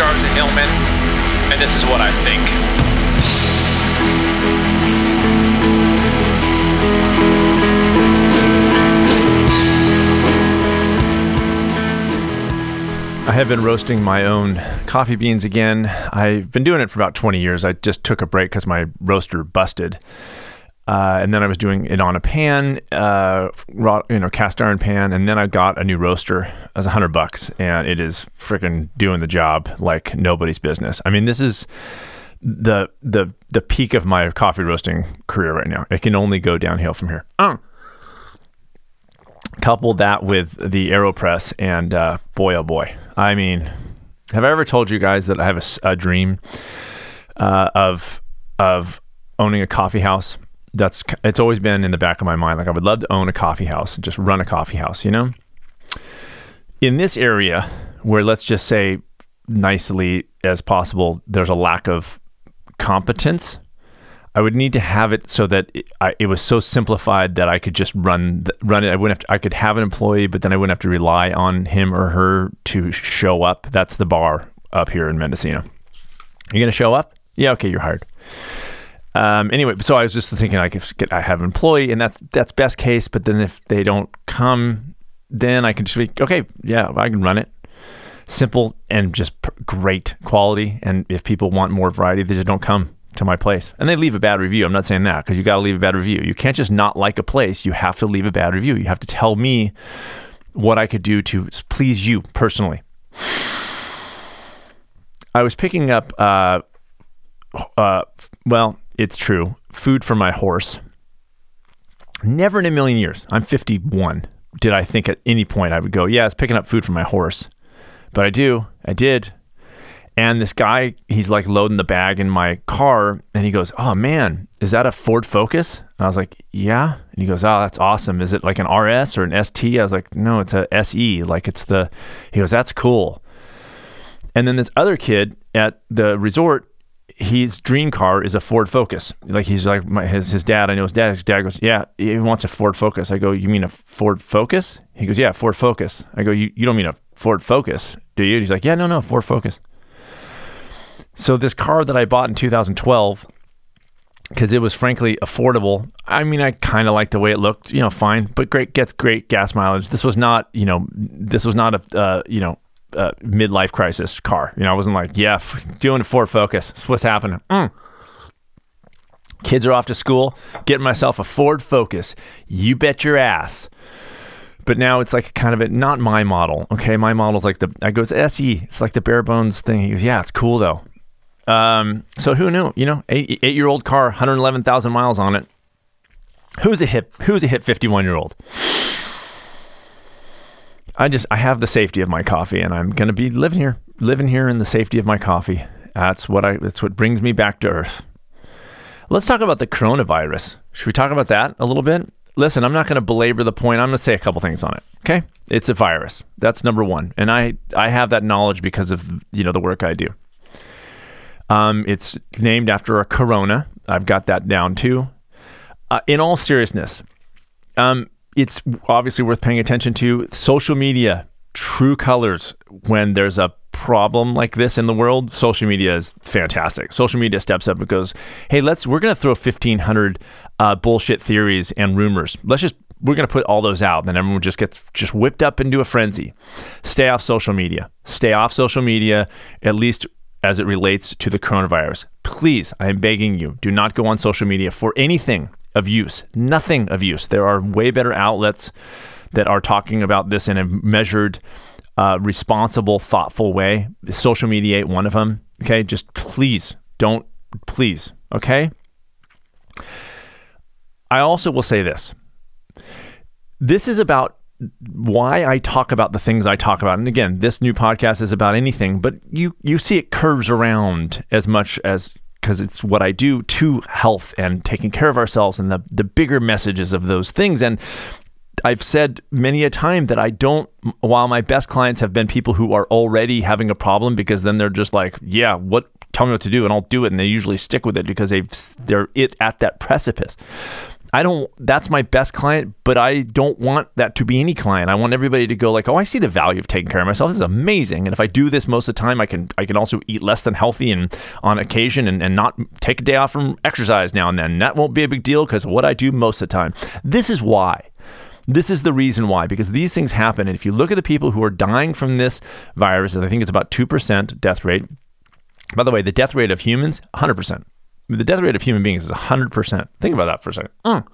I'm Sid Hillman, and this is what I think. I have been roasting my own coffee beans again. I've been doing it for about 20 years. I just took a break because my roaster busted. Uh, and then I was doing it on a pan, uh, you know, cast iron pan, and then I got a new roaster. as a hundred bucks, and it is freaking doing the job like nobody's business. I mean, this is the the the peak of my coffee roasting career right now. It can only go downhill from here. Uh. Couple that with the Aeropress, and uh, boy, oh boy, I mean, have I ever told you guys that I have a dream uh, of of owning a coffee house? That's it's always been in the back of my mind. Like I would love to own a coffee house, and just run a coffee house. You know, in this area where let's just say nicely as possible, there's a lack of competence. I would need to have it so that it, I, it was so simplified that I could just run run it. I wouldn't have to, I could have an employee, but then I wouldn't have to rely on him or her to show up. That's the bar up here in Mendocino. You're gonna show up? Yeah, okay, you're hired. Um, anyway, so I was just thinking like if I have an employee and that's that's best case, but then if they don't come, then I can just be okay. Yeah, I can run it. Simple and just pr- great quality. And if people want more variety, they just don't come to my place and they leave a bad review. I'm not saying that because you got to leave a bad review. You can't just not like a place. You have to leave a bad review. You have to tell me what I could do to please you personally. I was picking up, uh, uh, well, it's true, food for my horse. Never in a million years, I'm 51, did I think at any point I would go, yeah, I was picking up food for my horse. But I do, I did. And this guy, he's like loading the bag in my car and he goes, Oh man, is that a Ford Focus? And I was like, Yeah. And he goes, Oh, that's awesome. Is it like an RS or an ST? I was like, No, it's a SE. Like it's the, he goes, That's cool. And then this other kid at the resort, his dream car is a Ford Focus. Like he's like my, his his dad. I know his dad. His dad goes, yeah, he wants a Ford Focus. I go, you mean a Ford Focus? He goes, yeah, Ford Focus. I go, you you don't mean a Ford Focus, do you? He's like, yeah, no, no, Ford Focus. So this car that I bought in 2012, because it was frankly affordable. I mean, I kind of liked the way it looked, you know, fine, but great gets great gas mileage. This was not, you know, this was not a, uh, you know, uh, midlife crisis car. You know, I wasn't like, yeah, f- doing a Ford Focus. What's happening. Mm. Kids are off to school. Getting myself a Ford Focus. You bet your ass. But now it's like kind of a not my model. Okay, my model's like the I go it's SE. It's like the bare bones thing. He goes, yeah, it's cool though. Um, so who knew? You know, eight eight year old car, 111,000 miles on it. Who's a hip? Who's a hip 51 year old? I just I have the safety of my coffee, and I'm gonna be living here, living here in the safety of my coffee. That's what I. That's what brings me back to earth. Let's talk about the coronavirus. Should we talk about that a little bit? Listen, I'm not going to belabor the point. I'm going to say a couple things on it. Okay, it's a virus. That's number one, and I I have that knowledge because of you know the work I do. Um, it's named after a corona. I've got that down too. Uh, in all seriousness, um, it's obviously worth paying attention to. Social media, true colors when there's a problem like this in the world. Social media is fantastic. Social media steps up and goes, "Hey, let's we're going to throw 1500 uh, bullshit theories and rumors. Let's just we're going to put all those out. And then everyone just gets just whipped up into a frenzy. Stay off social media. Stay off social media at least as it relates to the coronavirus. Please, I am begging you, do not go on social media for anything of use. Nothing of use. There are way better outlets that are talking about this in a measured, uh, responsible, thoughtful way. Social media one of them. Okay, just please don't, please. Okay. I also will say this. This is about why I talk about the things I talk about. And again, this new podcast is about anything, but you you see it curves around as much as because it's what I do to health and taking care of ourselves and the the bigger messages of those things. And I've said many a time that I don't while my best clients have been people who are already having a problem because then they're just like, yeah, what tell me what to do and I'll do it and they usually stick with it because they've they're it at that precipice. I don't that's my best client, but I don't want that to be any client. I want everybody to go like, "Oh, I see the value of taking care of myself. This is amazing." And if I do this most of the time, I can I can also eat less than healthy and on occasion and, and not take a day off from exercise now and then. That won't be a big deal because what I do most of the time. This is why. This is the reason why, because these things happen. And if you look at the people who are dying from this virus, and I think it's about 2% death rate. By the way, the death rate of humans, 100%. The death rate of human beings is 100%. Think about that for a second. Mm.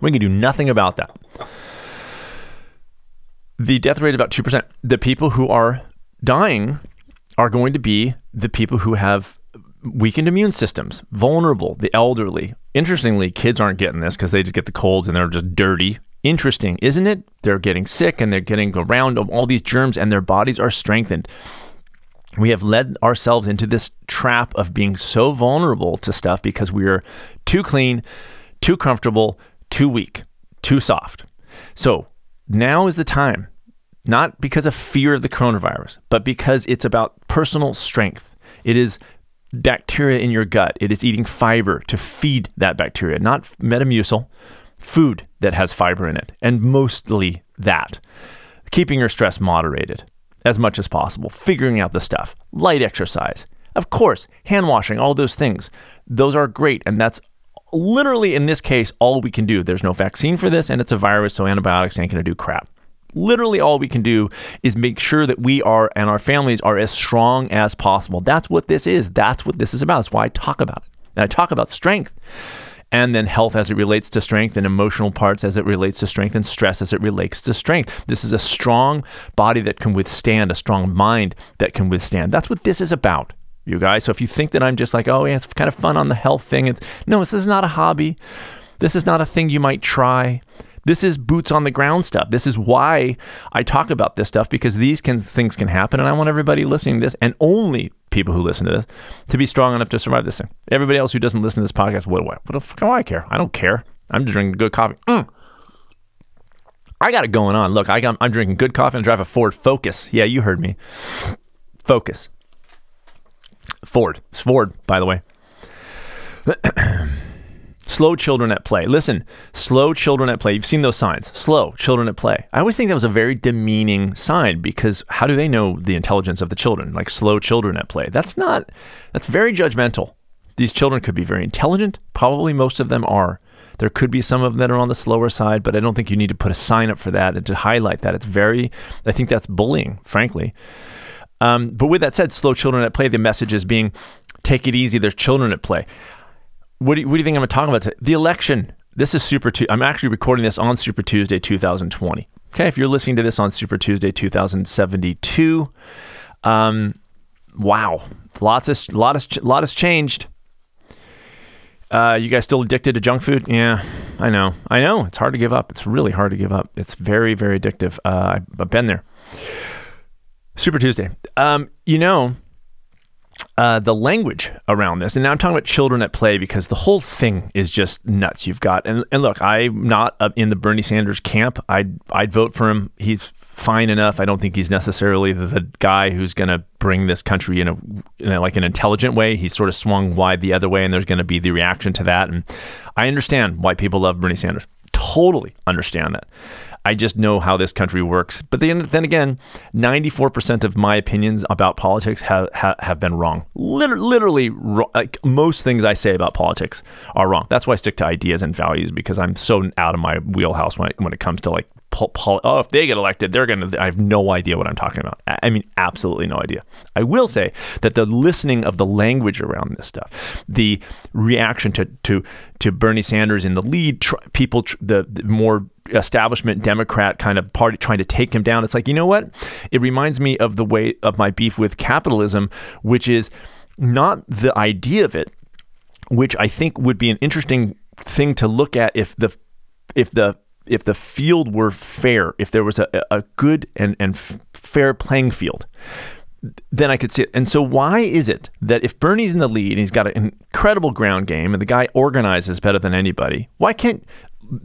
We can do nothing about that. The death rate is about 2%. The people who are dying are going to be the people who have weakened immune systems, vulnerable, the elderly. Interestingly, kids aren't getting this because they just get the colds and they're just dirty. Interesting, isn't it? They're getting sick and they're getting around all these germs and their bodies are strengthened. We have led ourselves into this trap of being so vulnerable to stuff because we are too clean, too comfortable, too weak, too soft. So now is the time, not because of fear of the coronavirus, but because it's about personal strength. It is bacteria in your gut. It is eating fiber to feed that bacteria, not Metamucil, food that has fiber in it, and mostly that. Keeping your stress moderated as much as possible, figuring out the stuff, light exercise, of course, hand washing, all those things. Those are great, and that's literally in this case all we can do. There's no vaccine for this, and it's a virus, so antibiotics ain't gonna do crap. Literally, all we can do is make sure that we are and our families are as strong as possible. That's what this is. That's what this is about. That's why I talk about it. And I talk about strength and then health as it relates to strength and emotional parts as it relates to strength and stress as it relates to strength. This is a strong body that can withstand, a strong mind that can withstand. That's what this is about, you guys. So if you think that I'm just like, oh, yeah, it's kind of fun on the health thing, it's no, this is not a hobby. This is not a thing you might try. This is boots on the ground stuff. This is why I talk about this stuff because these can, things can happen, and I want everybody listening to this, and only people who listen to this, to be strong enough to survive this thing. Everybody else who doesn't listen to this podcast, what do I? What the fuck do I care? I don't care. I'm just drinking good coffee. Mm. I got it going on. Look, I got, I'm drinking good coffee and drive a Ford Focus. Yeah, you heard me. Focus. Ford. It's Ford, by the way. Slow children at play. Listen, slow children at play. You've seen those signs. Slow children at play. I always think that was a very demeaning sign because how do they know the intelligence of the children? Like slow children at play. That's not, that's very judgmental. These children could be very intelligent. Probably most of them are. There could be some of them that are on the slower side, but I don't think you need to put a sign up for that and to highlight that. It's very, I think that's bullying, frankly. Um, but with that said, slow children at play, the message is being take it easy. There's children at play. What do you, what do you think I'm going to talk about today? The election. This is Super Tuesday. I'm actually recording this on Super Tuesday 2020. Okay, if you're listening to this on Super Tuesday 2072, um, wow, lots of lot has lot has changed. Uh, you guys still addicted to junk food? Yeah, I know. I know. It's hard to give up. It's really hard to give up. It's very, very addictive. Uh, I've been there. Super Tuesday. Um, you know, uh, the language around this. And now I'm talking about children at play because the whole thing is just nuts. You've got, and, and look, I'm not in the Bernie Sanders camp. I'd, I'd vote for him. He's fine enough. I don't think he's necessarily the, the guy who's going to bring this country in a, in a, like an intelligent way. He's sort of swung wide the other way, and there's going to be the reaction to that. And I understand why people love Bernie Sanders. Totally understand that. I just know how this country works. But then, then again, 94% of my opinions about politics have, have, have been wrong. Literally, literally like most things I say about politics are wrong. That's why I stick to ideas and values because I'm so out of my wheelhouse when it, when it comes to like oh, if they get elected, they're going to, I have no idea what I'm talking about. I mean, absolutely no idea. I will say that the listening of the language around this stuff, the reaction to, to, to Bernie Sanders in the lead, tr- people, tr- the, the more establishment Democrat kind of party trying to take him down. It's like, you know what? It reminds me of the way of my beef with capitalism, which is not the idea of it, which I think would be an interesting thing to look at if the if the if the field were fair, if there was a, a good and, and fair playing field, then I could see it. And so, why is it that if Bernie's in the lead and he's got an incredible ground game and the guy organizes better than anybody, why can't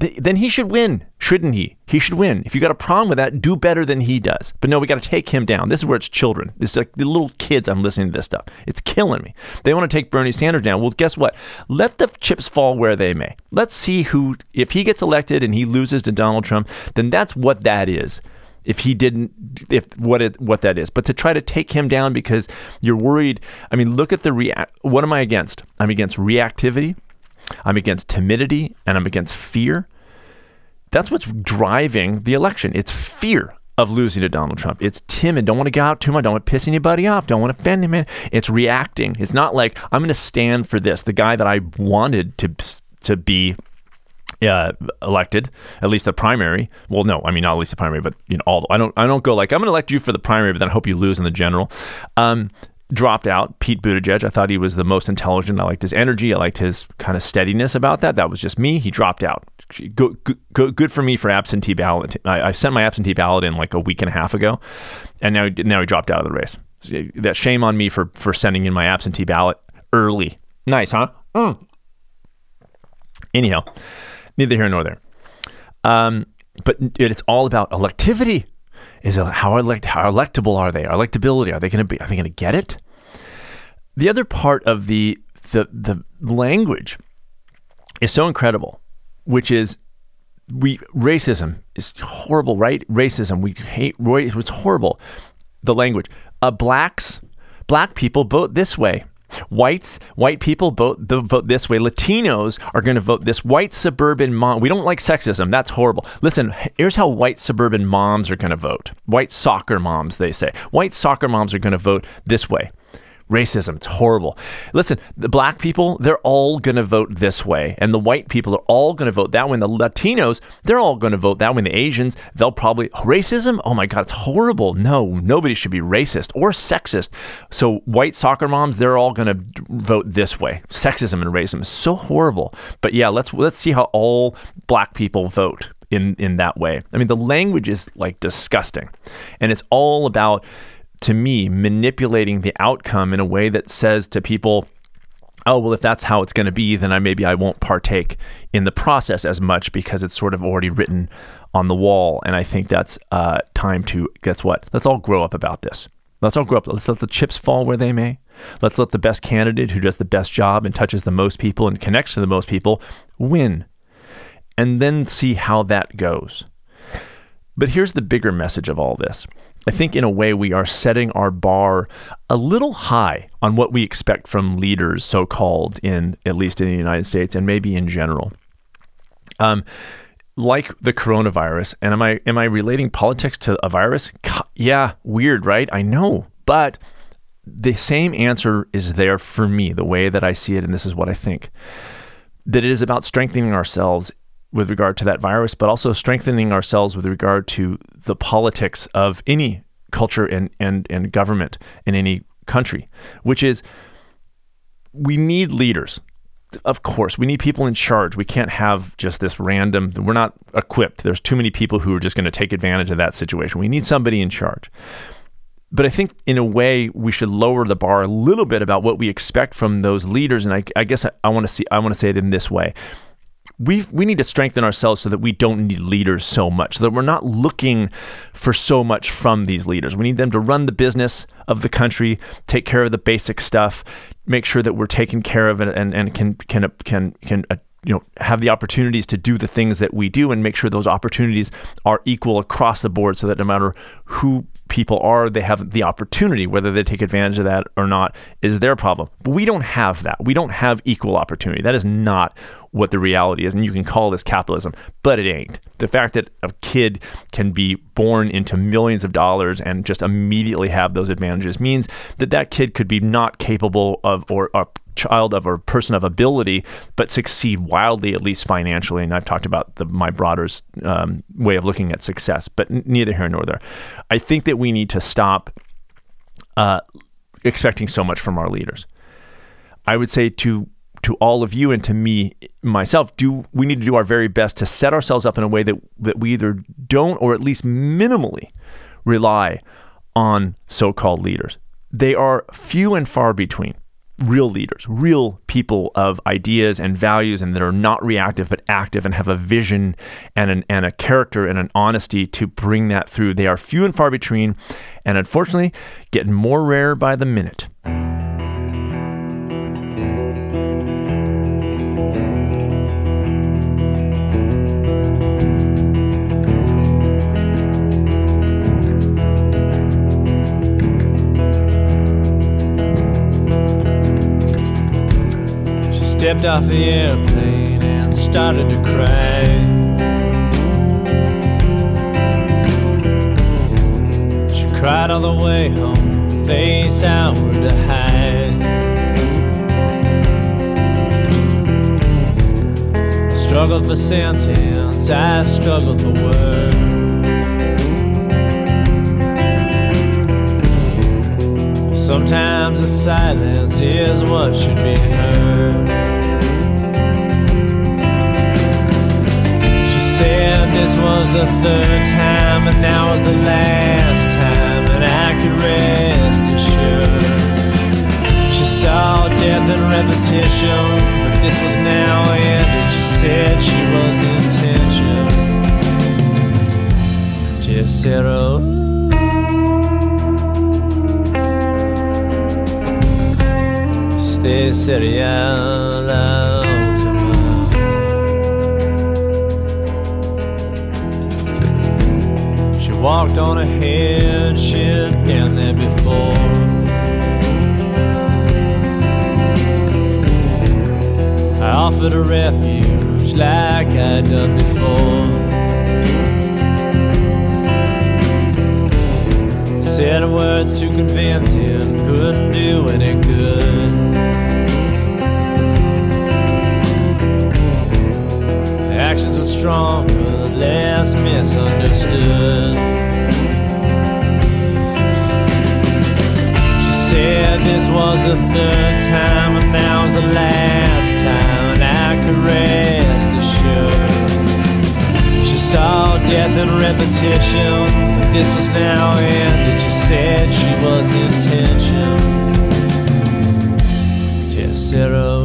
th- then he should win, shouldn't he? He should win. If you got a problem with that, do better than he does. But no, we got to take him down. This is where it's children. It's like the little kids. I'm listening to this stuff. It's killing me. They want to take Bernie Sanders down. Well, guess what? Let the chips fall where they may. Let's see who. If he gets elected and he loses to Donald Trump, then that's what that is if he didn't if what it what that is but to try to take him down because you're worried i mean look at the react what am i against i'm against reactivity i'm against timidity and i'm against fear that's what's driving the election it's fear of losing to Donald Trump. It's timid. Don't want to go out too much. Don't want to piss anybody off. Don't want to offend him. It's reacting. It's not like I'm going to stand for this. The guy that I wanted to to be uh, elected, at least the primary. Well, no, I mean not at least the primary, but you know, all. I don't. I don't go like I'm going to elect you for the primary, but then I hope you lose in the general. Um, dropped out. Pete Buttigieg. I thought he was the most intelligent. I liked his energy. I liked his kind of steadiness about that. That was just me. He dropped out. Good, for me for absentee ballot. I, I sent my absentee ballot in like a week and a half ago, and now now he dropped out of the race. That shame on me for for sending in my absentee ballot early. Nice, huh? Mm. Anyhow, neither here nor there. Um, but it's all about electivity. Is how elect how electable are they? Electability are they going to be? Are they going to get it? The other part of the the the language is so incredible, which is we racism is horrible, right? Racism we hate. It's horrible. The language. Uh, blacks, black people vote this way. Whites, white people vote the vote this way. Latinos are going to vote this. White suburban mom. We don't like sexism. That's horrible. Listen, here's how white suburban moms are going to vote. White soccer moms, they say. White soccer moms are going to vote this way racism. It's horrible. Listen, the black people, they're all going to vote this way. And the white people are all going to vote that way. And the Latinos, they're all going to vote that way. And the Asians, they'll probably. Racism? Oh my God, it's horrible. No, nobody should be racist or sexist. So white soccer moms, they're all going to vote this way. Sexism and racism is so horrible. But yeah, let's let's see how all black people vote in in that way. I mean, the language is like disgusting. And it's all about to me, manipulating the outcome in a way that says to people, oh well if that's how it's going to be then i maybe i won't partake in the process as much because it's sort of already written on the wall. And i think that's uh, time to guess what? Let's all grow up about this. Let's all grow up. Let's let the chips fall where they may. Let's let the best candidate who does the best job and touches the most people and connects to the most people win and then see how that goes. But here's the bigger message of all this I think in a way we are setting our bar a little high on what we expect from leaders, so called, in at least in the United States and maybe in general. Um, like the coronavirus, and am I am I relating politics to a virus? Yeah, weird, right? I know, but the same answer is there for me, the way that I see it, and this is what I think. That it is about strengthening ourselves with regard to that virus, but also strengthening ourselves with regard to the politics of any culture and, and, and government in any country, which is we need leaders. Of course, we need people in charge. We can't have just this random, we're not equipped. There's too many people who are just going to take advantage of that situation. We need somebody in charge. But I think in a way we should lower the bar a little bit about what we expect from those leaders. And I, I guess I, I want to see I want to say it in this way we we need to strengthen ourselves so that we don't need leaders so much, so that we're not looking for so much from these leaders. We need them to run the business of the country, take care of the basic stuff, make sure that we're taken care of, and and, and can can can can. You know have the opportunities to do the things that we do and make sure those opportunities are equal across the board so that no matter who people are, they have the opportunity. Whether they take advantage of that or not is their problem. But we don't have that. We don't have equal opportunity. That is not what the reality is. And you can call this capitalism, but it ain't. The fact that a kid can be born into millions of dollars and just immediately have those advantages means that that kid could be not capable of or, or child of a person of ability, but succeed wildly, at least financially. And I've talked about the, my broader's um, way of looking at success, but n- neither here nor there. I think that we need to stop uh, expecting so much from our leaders. I would say to to all of you and to me myself do we need to do our very best to set ourselves up in a way that that we either don't or at least minimally rely on so-called leaders they are few and far between real leaders, real people of ideas and values, and that are not reactive but active and have a vision and an, and a character and an honesty to bring that through. They are few and far between, and unfortunately, getting more rare by the minute. Stepped off the airplane and started to cry. She cried all the way home, face outward to hide. I struggled for sentence, I struggled for words. Sometimes the silence is what should be heard. Said this was the third time, and now was the last time, and I could rest assured. She saw death and repetition, but this was now ended. She said she was intention. Just said, oh. Este sería walked on ahead, she'd been there before. I offered a refuge like I'd done before. Said words too convincing, couldn't do any good. Actions were stronger, less misunderstood. She said this was the third time, and now's the last time, and I could rest assured. She saw death and repetition, but this was now ended. She said she was intention. Tessero.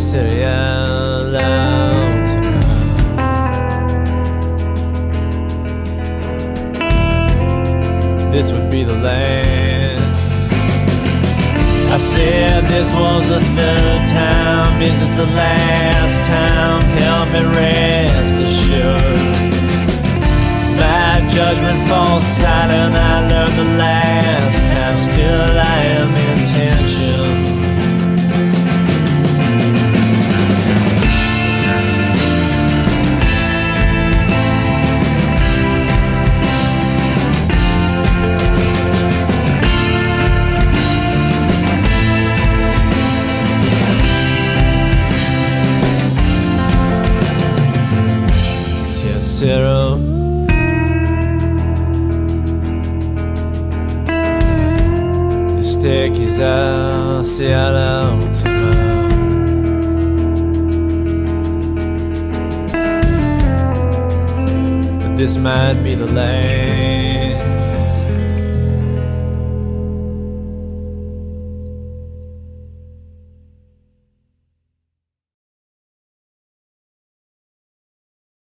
Este sería la última. This would be the last. I said this was the third time. this Is the last time? Help me rest assured. My judgment falls silent. I learned the last time. Still, I am intention. Tercero. Este quizás sea la. But this might be the last.